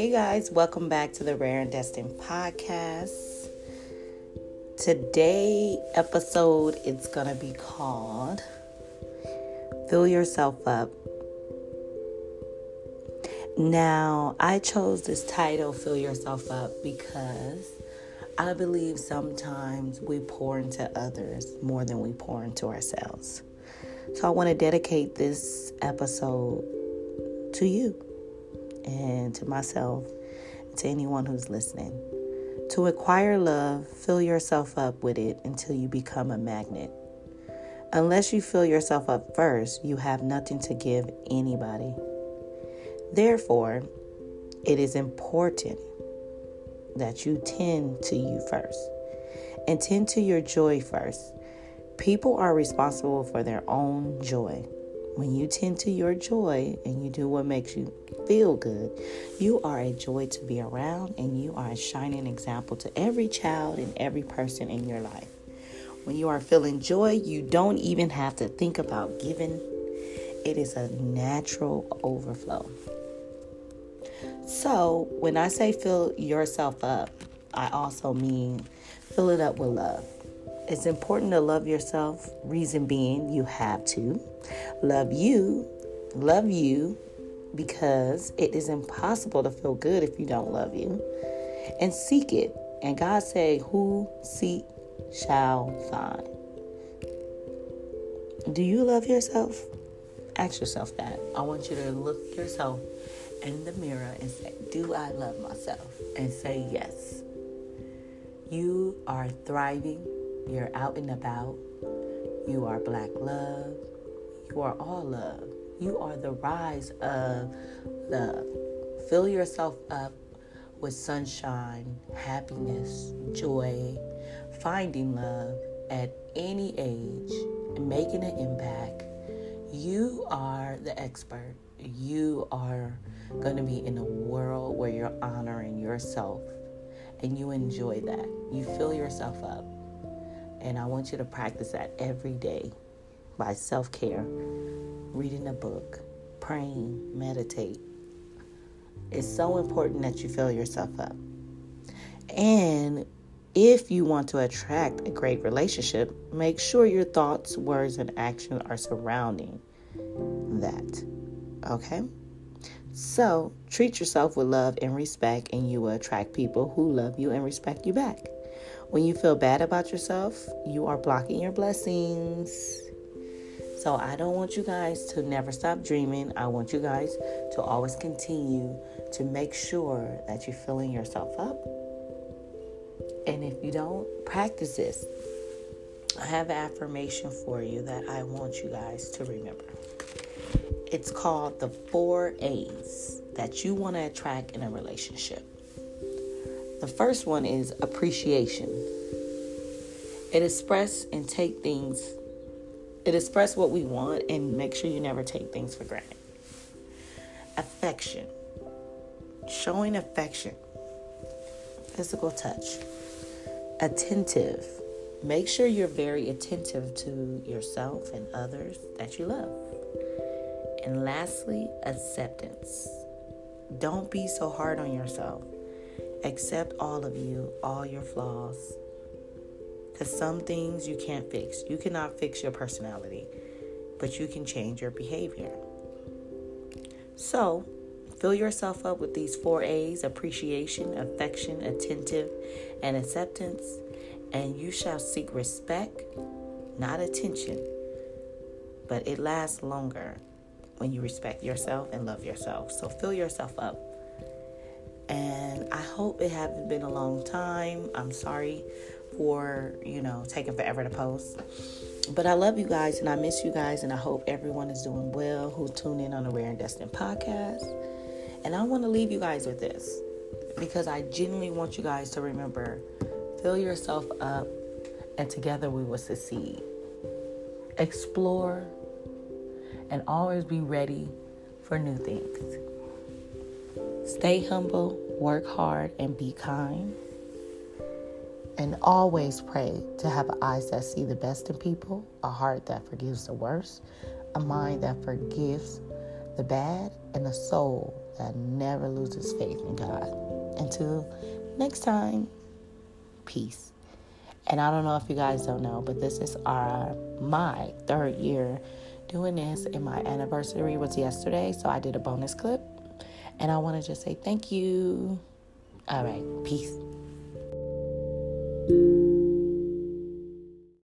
Hey guys, welcome back to the Rare and Destined podcast. Today episode it's going to be called Fill Yourself Up. Now, I chose this title Fill Yourself Up because I believe sometimes we pour into others more than we pour into ourselves. So I want to dedicate this episode to you and to myself, to anyone who's listening. To acquire love, fill yourself up with it until you become a magnet. Unless you fill yourself up first, you have nothing to give anybody. Therefore, it is important that you tend to you first and tend to your joy first. People are responsible for their own joy. When you tend to your joy and you do what makes you feel good, you are a joy to be around and you are a shining example to every child and every person in your life. When you are feeling joy, you don't even have to think about giving, it is a natural overflow. So, when I say fill yourself up, I also mean fill it up with love. It's important to love yourself. Reason being, you have to love you, love you, because it is impossible to feel good if you don't love you. And seek it. And God say, Who seek shall find. Do you love yourself? Ask yourself that. I want you to look yourself in the mirror and say, Do I love myself? And say yes. You are thriving you're out and about. You are black love. You are all love. You are the rise of love. Fill yourself up with sunshine, happiness, joy, finding love at any age, making an impact. You are the expert. You are going to be in a world where you're honoring yourself and you enjoy that. You fill yourself up. And I want you to practice that every day by self care, reading a book, praying, meditate. It's so important that you fill yourself up. And if you want to attract a great relationship, make sure your thoughts, words, and actions are surrounding that. Okay? So, treat yourself with love and respect, and you will attract people who love you and respect you back. When you feel bad about yourself, you are blocking your blessings. So I don't want you guys to never stop dreaming. I want you guys to always continue to make sure that you're filling yourself up. And if you don't practice this, I have an affirmation for you that I want you guys to remember. It's called the four A's that you want to attract in a relationship. The first one is appreciation. It express and take things. It express what we want and make sure you never take things for granted. Affection. Showing affection. Physical touch. Attentive. Make sure you're very attentive to yourself and others that you love. And lastly, acceptance. Don't be so hard on yourself. Accept all of you, all your flaws. Because some things you can't fix. You cannot fix your personality, but you can change your behavior. So, fill yourself up with these four A's appreciation, affection, attentive, and acceptance, and you shall seek respect, not attention, but it lasts longer when you respect yourself and love yourself. So, fill yourself up and I hope it hasn't been a long time. I'm sorry for, you know, taking forever to post. But I love you guys and I miss you guys and I hope everyone is doing well who tune in on the Rare and Destined podcast. And I want to leave you guys with this because I genuinely want you guys to remember fill yourself up and together we will succeed. Explore and always be ready for new things. Stay humble, work hard, and be kind. And always pray to have eyes that see the best in people, a heart that forgives the worst, a mind that forgives the bad, and a soul that never loses faith in God. Until next time, peace. And I don't know if you guys don't know, but this is our my third year doing this, and my anniversary was yesterday, so I did a bonus clip. And I want to just say thank you. All right, peace.